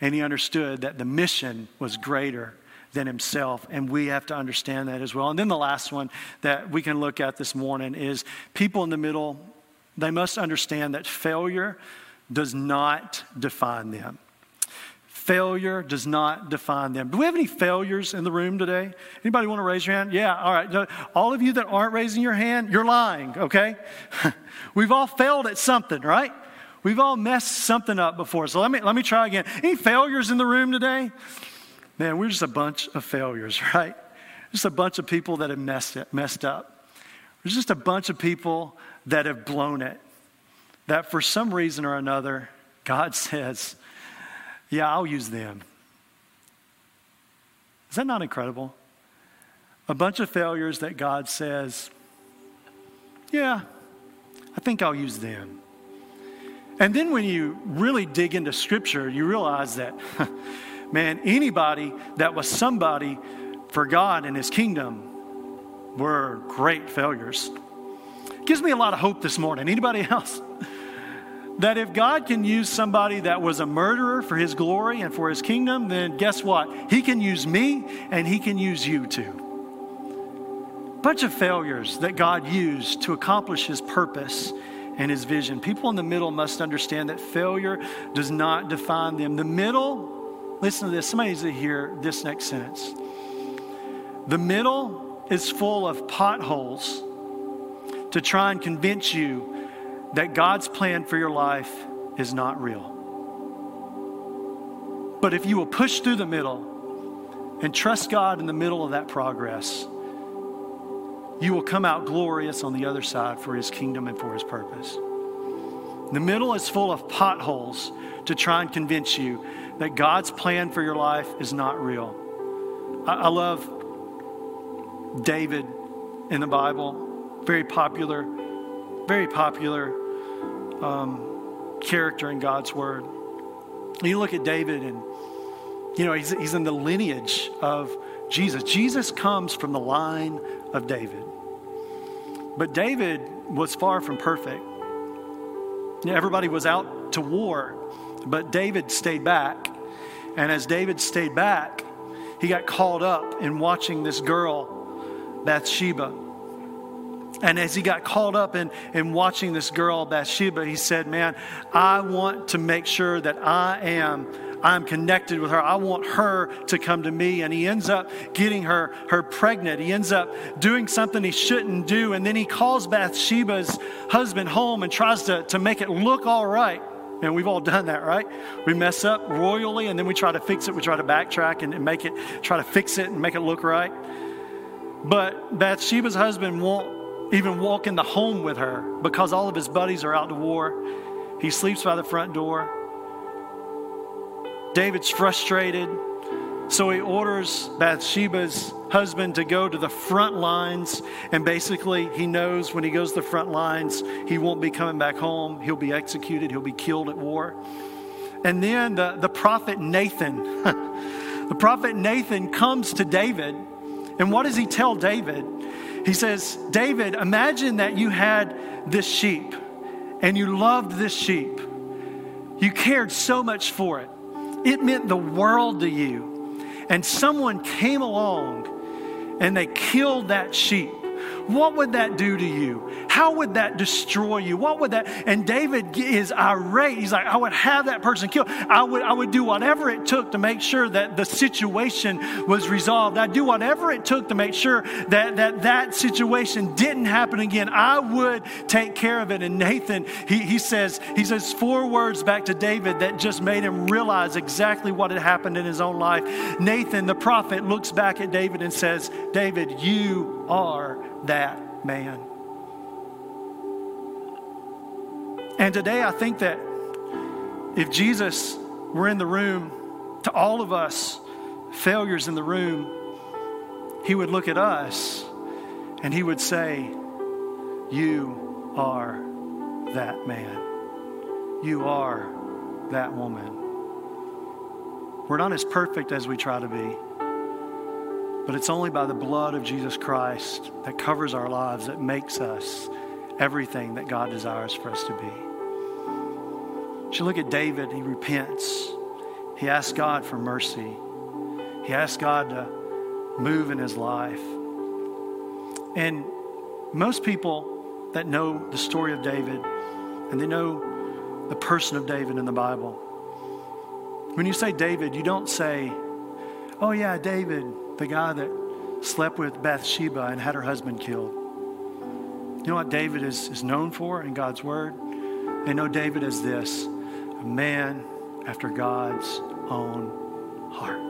And he understood that the mission was greater than himself. And we have to understand that as well. And then the last one that we can look at this morning is people in the middle, they must understand that failure does not define them. Failure does not define them. Do we have any failures in the room today? Anybody want to raise your hand? Yeah, all right. All of you that aren't raising your hand, you're lying, okay? <laughs> We've all failed at something, right? We've all messed something up before. So let me, let me try again. Any failures in the room today? Man, we're just a bunch of failures, <laughs> right? Just a bunch of people that have messed, it, messed up. There's just a bunch of people that have blown it. That for some reason or another, God <laughs> says, yeah, I'll use them. Is that not incredible? A bunch of failures that God says, yeah, I think I'll use them. And then when you really dig into Scripture, you realize that, <laughs> man, anybody that was somebody for God and His kingdom were great failures. Gives me a lot of hope this morning. Anybody <laughs> else? That if God can use somebody that was a murderer for his glory and for his kingdom, then guess what? He can use me and he can use you too. Bunch of failures that God used to accomplish his purpose and his vision. People in the middle must understand that failure does not define them. The middle, listen to this, somebody needs to hear this next sentence. The middle is full of potholes to try and convince you that God's plan for your life is not real. But if you will push through the middle and trust God in the middle of that progress, you will come out glorious on the other side for His kingdom and for His purpose. The middle is full of potholes to try and convince you that God's plan for your life is not real. I, I love David in the Bible, very popular, very popular um, character in God's Word. You look at David, and you know he's, he's in the lineage of Jesus. Jesus comes from the line of David, but David was far from perfect. Everybody was out to war, but David stayed back, and as David stayed back, he got called up in watching this girl, Bathsheba and as he got caught up in, in watching this girl, Bathsheba, he said, Man, I want to make sure that I am. I'm connected with her. I want her to come to me. And he ends up getting her, her pregnant. He ends up doing something he shouldn't do. And then he calls Bathsheba's husband home and tries to, to make it look all right. And we've all done that, right? We mess up royally and then we try to fix it. We try to backtrack and, and make it, try to fix it and make it look right. But Bathsheba's husband won't even walk in the home with her because all of his buddies are out to war. He sleeps by the front door. David's frustrated, so he orders Bathsheba's husband to go to the front lines. And basically, he knows when he goes to the front lines, he won't be coming back home. He'll be executed, he'll be killed at war. And then the, the prophet Nathan, <laughs> the prophet Nathan comes to David. And what does he tell David? He says, David, imagine that you had this sheep and you loved this sheep. You cared so much for it. It meant the world to you. And someone came along and they killed that sheep. What would that do to you? How would that destroy you? What would that? And David is irate. He's like, I would have that person killed. I would, I would do whatever it took to make sure that the situation was resolved. I'd do whatever it took to make sure that that, that situation didn't happen again. I would take care of it. And Nathan, he, he says, he says four words back to David that just made him realize exactly what had happened in his own life. Nathan, the prophet, looks back at David and says, David, you are that man. And today I think that if Jesus were in the room, to all of us, failures in the room, he would look at us and he would say, You are that man. You are that woman. We're not as perfect as we try to be, but it's only by the blood of Jesus Christ that covers our lives that makes us everything that God desires for us to be. You look at David, he repents. He asks God for mercy. He asks God to move in his life. And most people that know the story of David and they know the person of David in the Bible, when you say David, you don't say, oh, yeah, David, the guy that slept with Bathsheba and had her husband killed. You know what David is, is known for in God's word? They know David as this a man after God's own heart.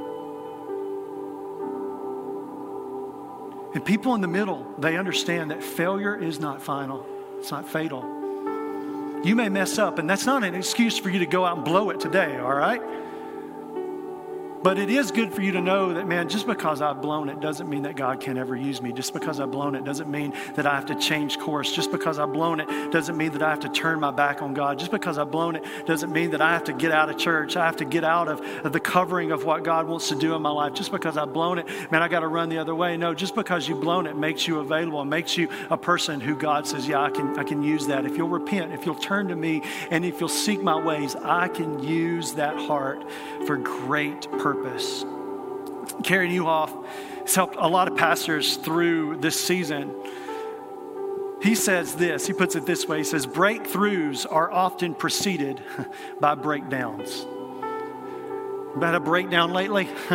And people in the middle, they understand that failure is not final, it's not fatal. You may mess up, and that's not an excuse for you to go out and blow it today, all right? But it is good for you to know that, man, just because I've blown it doesn't mean that God can't ever use me. Just because I've blown it doesn't mean that I have to change course. Just because I've blown it doesn't mean that I have to turn my back on God. Just because I've blown it doesn't mean that I have to get out of church. I have to get out of, of the covering of what God wants to do in my life. Just because I've blown it, man, I got to run the other way. No, just because you've blown it makes you available, and makes you a person who God says, yeah, I can, I can use that. If you'll repent, if you'll turn to me, and if you'll seek my ways, I can use that heart for great purpose. Carey Nieuwhof has helped a lot of pastors through this season. He says this, he puts it this way he says, breakthroughs are often preceded <laughs> by breakdowns. About a breakdown lately? <laughs>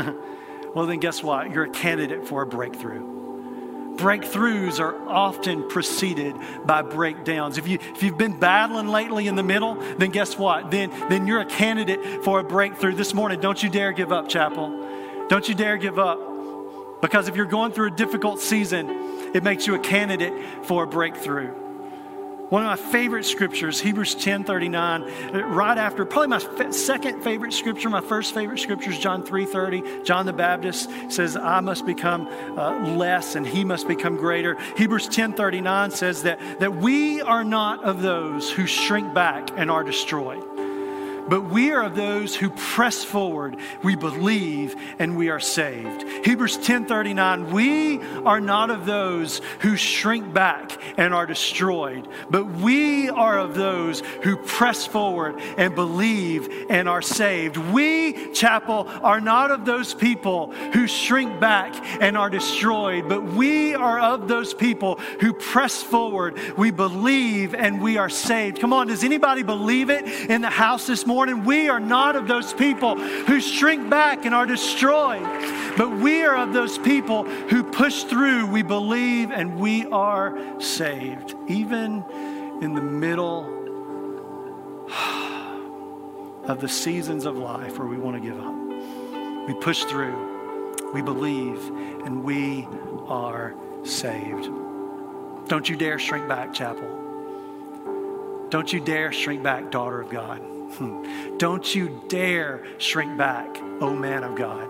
well, then guess what? You're a candidate for a breakthrough breakthroughs are often preceded by breakdowns. If, you, if you've been battling lately in the middle, then guess what? Then, then you're a candidate for a breakthrough. This morning, don't you dare give up, chapel. Don't you dare give up. Because if you're going through a difficult season, it makes you a candidate for a breakthrough. One of my favorite scriptures, Hebrews 10 39, right after, probably my second favorite scripture, my first favorite scripture is John 3 30. John the Baptist says, I must become uh, less and he must become greater. Hebrews 10 39 says that, that we are not of those who shrink back and are destroyed but we are of those who press forward, we believe, and we are saved. Hebrews 10:39, we are not of those who shrink back and are destroyed, but we are of those who press forward and believe and are saved. We, chapel, are not of those people who shrink back and are destroyed, but we are of those people who press forward, we believe, and we are saved. Come on, does anybody believe it in the house this morning? Morning, we are not of those people who shrink back and are destroyed, but we are of those people who push through, we believe, and we are saved, even in the middle of the seasons of life where we want to give up. We push through, we believe, and we are saved. Don't you dare shrink back, chapel. Don't you dare shrink back, daughter of God. Don't you dare shrink back, O man of God.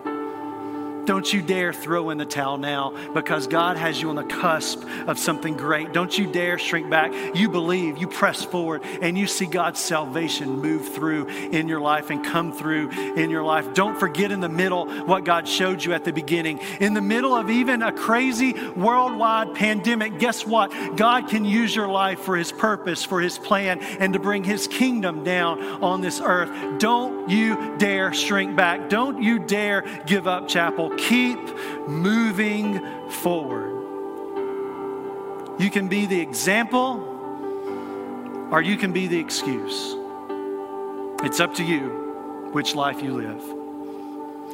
Don't you dare throw in the towel now because God has you on the cusp of something great. Don't you dare shrink back. You believe, you press forward, and you see God's salvation move through in your life and come through in your life. Don't forget in the middle what God showed you at the beginning. In the middle of even a crazy worldwide pandemic, guess what? God can use your life for His purpose, for His plan, and to bring His kingdom down on this earth. Don't you dare shrink back. Don't you dare give up, chapel keep moving forward. You can be the example or you can be the excuse. It's up to you which life you live.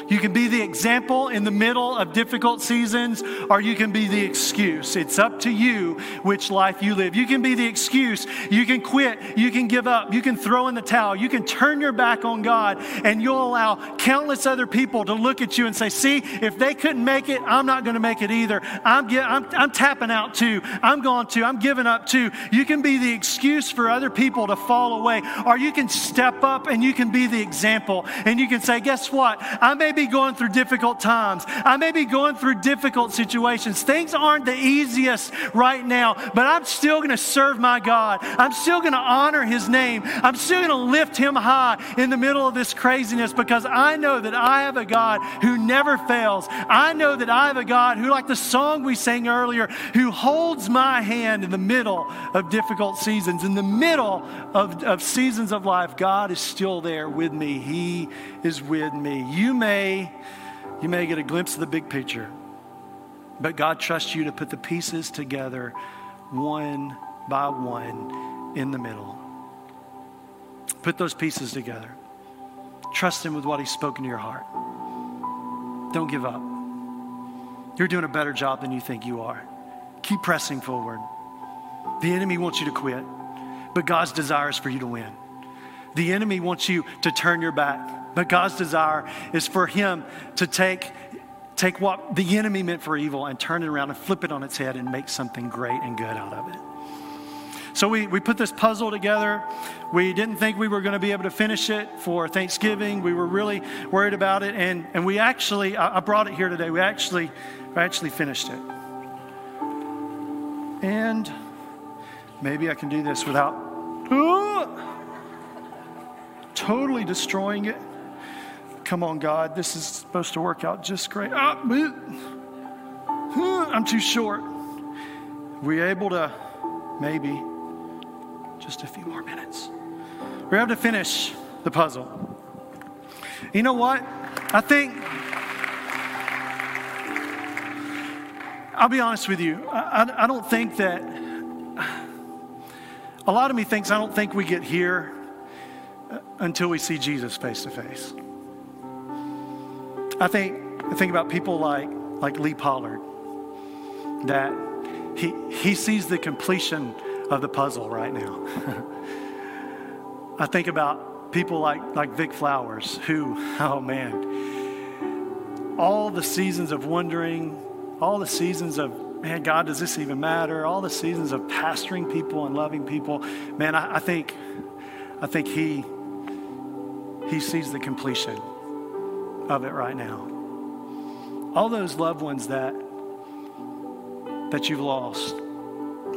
You can be the example in the middle of difficult seasons, or you can be the excuse. It's up to you which life you live. You can be the excuse. You can quit. You can give up. You can throw in the towel. You can turn your back on God, and you'll allow countless other people to look at you and say, See, if they couldn't make it, I'm not going to make it either. I'm, I'm, I'm tapping out too. I'm going to. I'm giving up too. You can be the excuse for other people to fall away, or you can step up and you can be the example. And you can say, Guess what? I may be going through difficult times. I may be going through difficult situations. Things aren't the easiest right now, but I'm still going to serve my God. I'm still going to honor his name. I'm still going to lift him high in the middle of this craziness because I know that I have a God who never fails. I know that I have a God who, like the song we sang earlier, who holds my hand in the middle of difficult seasons. In the middle of, of seasons of life, God is still there with me. He is with me. You may, you may get a glimpse of the big picture, but God trusts you to put the pieces together one by one in the middle. Put those pieces together. Trust Him with what He's spoken to your heart. Don't give up. You're doing a better job than you think you are. Keep pressing forward. The enemy wants you to quit, but God's desire is for you to win. The enemy wants you to turn your back, but God's desire is for him to take, take what the enemy meant for evil and turn it around and flip it on its head and make something great and good out of it. So we, we put this puzzle together. We didn't think we were going to be able to finish it for Thanksgiving. We were really worried about it. And, and we actually, I, brought it here today. We actually, we actually finished it. And maybe I can do this without totally destroying it. Come on, God, this is supposed to work out just great. Ah, I'm too short. We able to maybe just a few more minutes. We're able to finish the puzzle. You know what? I think I'll be honest with you. I, I, I, don't think that a lot of me thinks I don't think we get here until we see Jesus face to face. I think, I think about people like, like Lee Pollard, that he, he sees the completion of the puzzle right now. <laughs> I think about people like, like Vic Flowers, who, oh man, all the seasons of wondering, all the seasons of, man, God, does this even matter? All the seasons of pastoring people and loving people, man, I, I think, I think he, he sees the completion of it right now. All those loved ones that, that you've lost,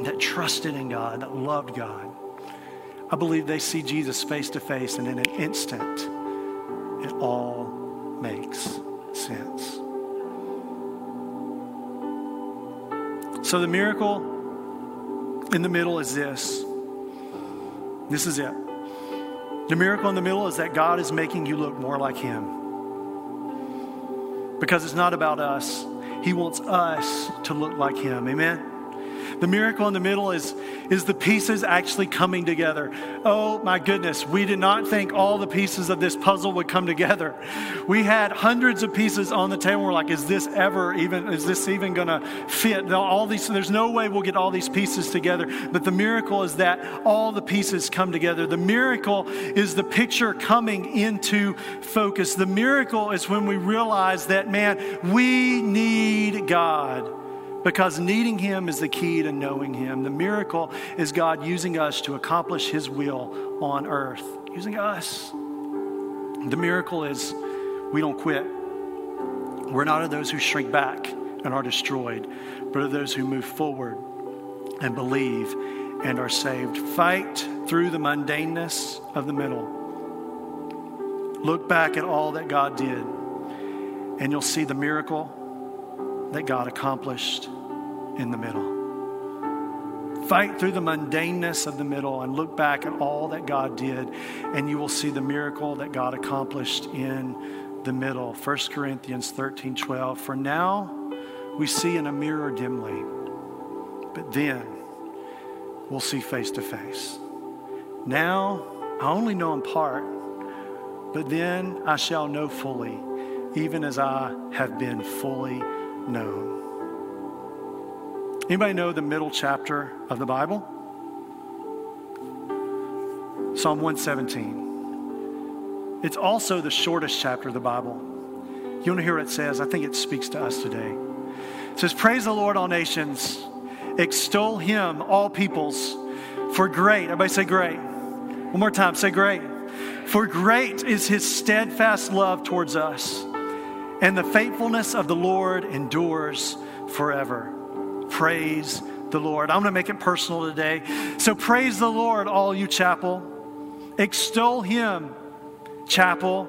that trusted in God, that loved God, I believe they see Jesus face to face, and in an instant, it all makes sense. So the miracle in the middle is this. This is it. The miracle in the middle is that God is making you look more like Him because it's not about us. He wants us to look like Him. Amen? The miracle in the middle is, is the pieces actually coming together. Oh my goodness, we did not think all the pieces of this puzzle would come together. We had hundreds of pieces on the table. We're like, is this ever even, is this even gonna fit? All these, there's no way we'll get all these pieces together. But the miracle is that all the pieces come together. The miracle is the picture coming into focus. The miracle is when we realize that, man, we need God because needing Him is the key to knowing Him. The miracle is God using us to accomplish His will on earth, using us. The miracle is we don't quit. We're not of those who shrink back and are destroyed, but of those who move forward and believe and are saved. Fight through the mundaneness of the middle. Look back at all that God did, and you'll see the miracle that God accomplished in the middle. Fight through the mundaneness of the middle and look back at all that God did, and you will see the miracle that God accomplished in the middle. 1 Corinthians 13 12. For now we see in a mirror dimly, but then we'll see face to face. Now I only know in part, but then I shall know fully, even as I have been fully known. Anybody know the middle chapter of the Bible? Psalm 117. It's also the shortest chapter of the Bible. You want to hear what it says? I think it speaks to us today. It says, Praise the Lord, all nations. Extol him, all peoples. For great, everybody say great. One more time, say great. For great is his steadfast love towards us, and the faithfulness of the Lord endures forever. Praise the Lord. I'm going to make it personal today. So praise the Lord, all you chapel. Extol him, chapel,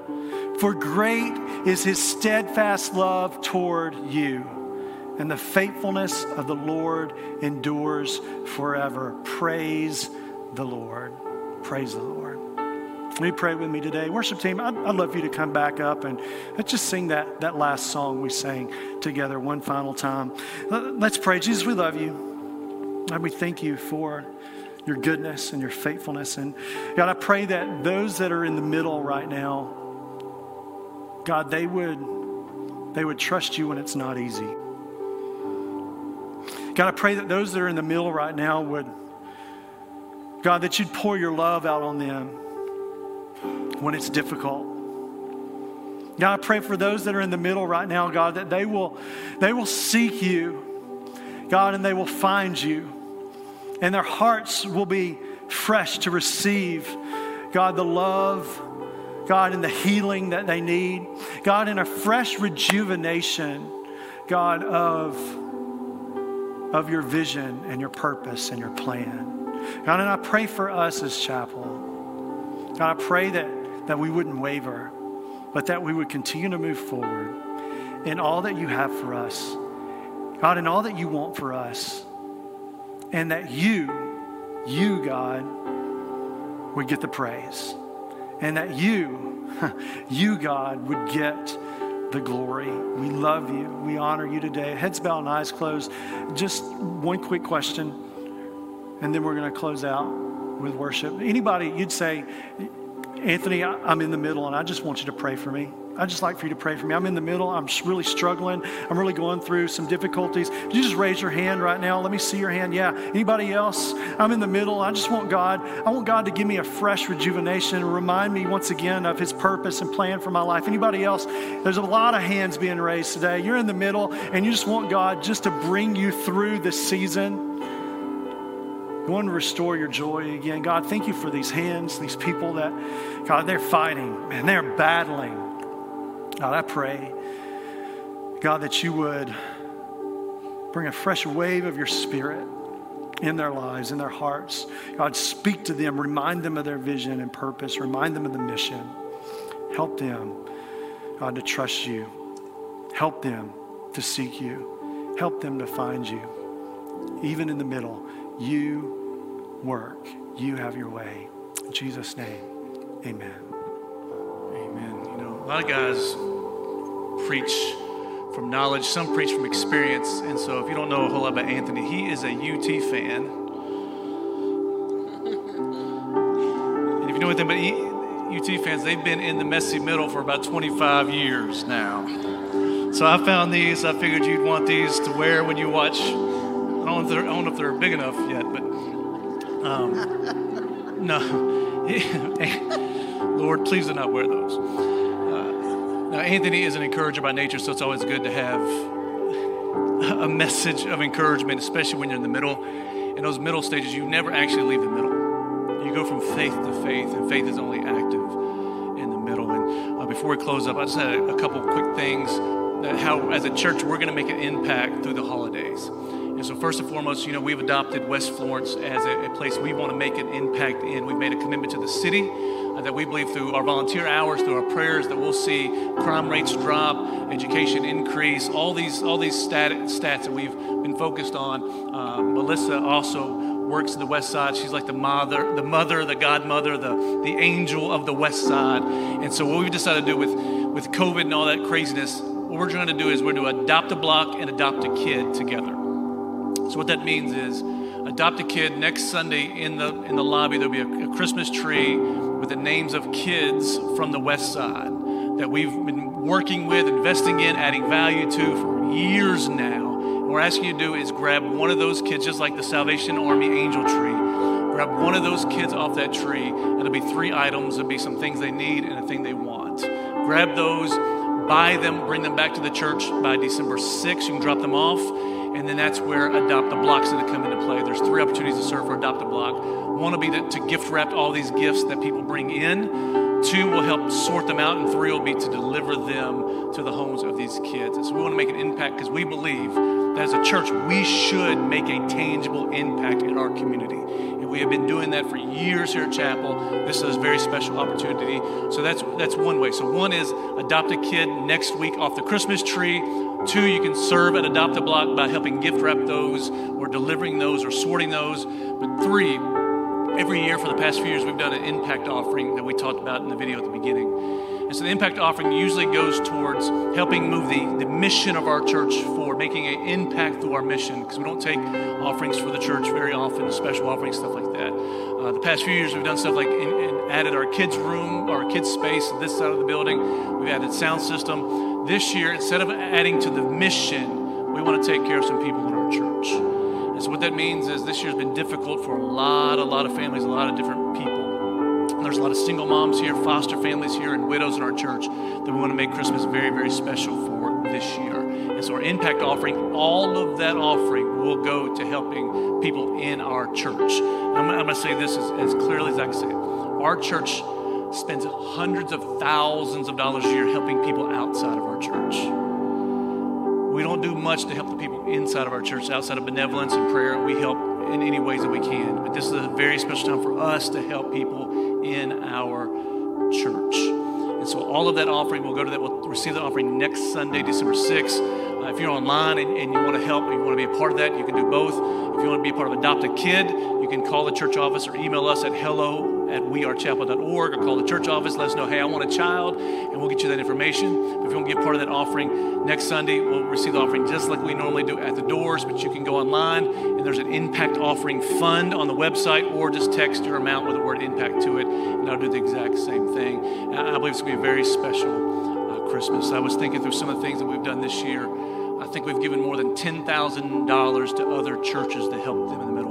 for great is his steadfast love toward you. And the faithfulness of the Lord endures forever. Praise the Lord. Praise the Lord. Me pray with me today. Worship team, I'd, I'd, love for you to come back up and let's just sing that, that last song we sang together one final time. Let's pray. Jesus, we love you. And we thank you for your goodness and your faithfulness. And God, I pray that those that are in the middle right now, God, they would, they would trust you when it's not easy. God, I pray that those that are in the middle right now would, God, that you'd pour your love out on them when it's difficult. God, I pray for those that are in the middle right now, God, that they will, they will seek you, God, and they will find you. And their hearts will be fresh to receive, God, the love, God, and the healing that they need. God, in a fresh rejuvenation, God, of, of your vision and your purpose and your plan. God, and I pray for us as chapel. God, I pray that that we wouldn't waver, but that we would continue to move forward in all that you have for us. God, in all that you want for us. And that you, you, God, would get the praise. And that you, <laughs> you, God, would get the glory. We love you. We honor you today. Heads bowed and eyes closed. Just one quick question, and then we're going to close out with worship. Anybody, you'd say, Anthony, I'm in the middle and I just want you to pray for me. I'd just like for you to pray for me. I'm in the middle. I'm really struggling. I'm really going through some difficulties. Would you just raise your hand right now? Let me see your hand. Yeah. Anybody else? I'm in the middle. I just want God. I want God to give me a fresh rejuvenation and remind me once again of His purpose and plan for my life. Anybody else? There's a lot of hands being raised today. You're in the middle and you just want God just to bring you through this season. You want to restore your joy again. God, thank you for these hands, these people that, God, they're fighting and they're battling. God, I pray, God, that you would bring a fresh wave of your spirit in their lives, in their hearts. God, speak to them, remind them of their vision and purpose, remind them of the mission. Help them, God, to trust you. Help them to seek you. Help them to find you. Even in the middle, you work. You have your way. In Jesus' name, amen. Amen. You know, a lot of guys preach from knowledge, some preach from experience. And so, if you don't know a whole lot about Anthony, he is a UT fan. And if you know anything about UT fans, they've been in the messy middle for about 25 years now. So I found these. I figured you'd want these to wear when you watch. I don't know if they're, I don't know if they're big enough yet, but um, no. <laughs> Lord, please do not wear those. Uh, now, Anthony is an encourager by nature, so it's always good to have a message of encouragement, especially when you're in the middle. In those middle stages, you never actually leave the middle. You go from faith to faith, and faith is only active in the middle. And uh, before we close up, I just had a, a couple quick things that how, as a church, we're going to make an impact through the holidays. And so, first and foremost, you know, we've adopted West Florence as a, a place we want to make an impact in. We've made a commitment to the city uh, that we believe through our volunteer hours, through our prayers, that we'll see crime rates drop, education increase, all these all these stat, stats that we've been focused on. Uh, Melissa also works in the West Side. She's like the mother, the mother, the godmother, the the angel of the West Side. And so, what we've decided to do with with COVID and all that craziness, what we're trying to do is we're going to adopt a block and adopt a kid together. So, what that means is adopt a kid next Sunday in the in the lobby. There'll be a, a Christmas tree with the names of kids from the West Side that we've been working with, investing in, adding value to for years now. And what we're asking you to do is grab one of those kids, just like the Salvation Army angel tree. Grab one of those kids off that tree, and there'll be three items. There'll be some things they need and a thing they want. Grab those, buy them, bring them back to the church by December 6th. You can drop them off and then that's where Adopt a Block's to come into play. There's three opportunities to serve for Adopt a Block. One will be to, to gift wrap all these gifts that people bring in. Two will help sort them out, and three will be to deliver them to the homes of these kids. And so we want to make an impact because we believe that as a church, we should make a tangible impact in our community. We have been doing that for years here at Chapel. This is a very special opportunity. So that's that's one way. So one is adopt a kid next week off the Christmas tree. Two, you can serve at Adopt a Block by helping gift wrap those or delivering those or sorting those. But three, every year for the past few years, we've done an impact offering that we talked about in the video at the beginning. And so the impact offering usually goes towards helping move the, the mission of our church forward, making an impact through our mission, because we don't take offerings for the church very often, special offerings, stuff like that. Uh, the past few years, we've done stuff like in, in added our kids' room, our kids' space, this side of the building. We've added sound system this year, instead of adding to the mission, we want to take care of some people in our church. And so, what that means is this year's been difficult for a lot, a lot of families, a lot of different people. And there's a lot of single moms here, foster families here, and widows in our church that we want to make Christmas very, very special for this year. And so, our impact offering, all of that offering will go to helping people in our church. I'm, I'm going to say this as, as clearly as I can say it. Our church spends hundreds of thousands of dollars a year helping people outside of our church. We don't do much to help the people inside of our church, outside of benevolence and prayer. We help in any ways that we can. But this is a very special time for us to help people in our church. And so all of that offering will go to that. We'll receive the offering next Sunday, December 6th. Uh, if you're online and, and you want to help, you want to be a part of that, you can do both. If you want to be a part of Adopt a Kid, you can call the church office or email us at hello at wearechapel.org or call the church office. Let us know, hey, I want a child, and we'll get you that information. But if you want to get part of that offering, next Sunday we'll receive the offering just like we normally do at the doors, but you can go online and there's an impact offering fund on the website or just text your amount with the word impact to it, and I'll do the exact same thing. And I believe it's going to be a very special uh, Christmas. I was thinking through some of the things that we've done this year. I think we've given more than $10,000 to other churches to help them in the middle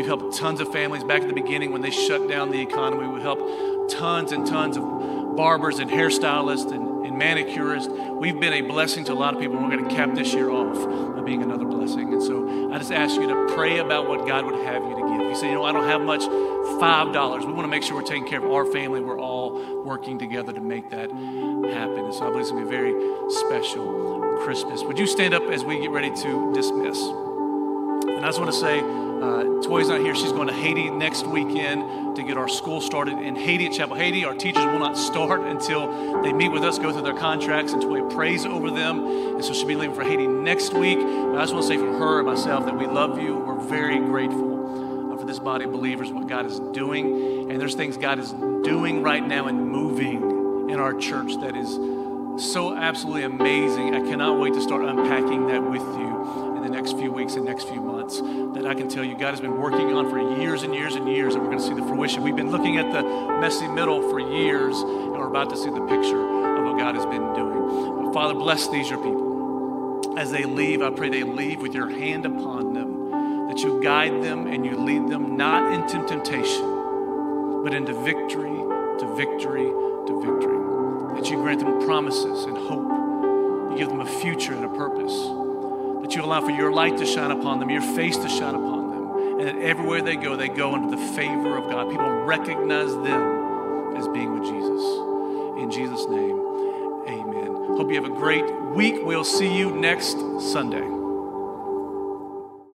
We've helped tons of families back at the beginning when they shut down the economy. We've helped tons and tons of barbers and hairstylists and, and manicurists. We've been a blessing to a lot of people, we're going to cap this year off by being another blessing. And so I just ask you to pray about what God would have you to give. You say, you know, I don't have much, $5. We want to make sure we're taking care of our family. We're all working together to make that happen. And so I believe it's going to be a very special Christmas. Would you stand up as we get ready to dismiss? And I just want to say, uh, Toy's not here. She's going to Haiti next weekend to get our school started in Haiti at Chapel Haiti. Our teachers will not start until they meet with us, go through their contracts, and Toy prays over them. And so she'll be leaving for Haiti next week. But I just want to say from her and myself that we love you. We're very grateful uh, for this body of believers, what God is doing. And there's things God is doing right now and moving in our church that is so absolutely amazing. I cannot wait to start unpacking that with you in the next few weeks and next few months that I can tell you God has been working on for years and years and years, and we're going to see the fruition. We've been looking at the messy middle for years, and we're about to see the picture of what God has been doing. But Father, bless these, your people. As they leave, I pray they leave with your hand upon them, that you guide them and you lead them not into temptation, but into victory, to victory, to victory. That you grant them promises and hope. You give them a future and a purpose that you allow for your light to shine upon them, your face to shine upon them, and that everywhere they go, they go under the favor of God. People recognize them as being with Jesus. In Jesus' name, amen. Hope you have a great week. We'll see you next Sunday.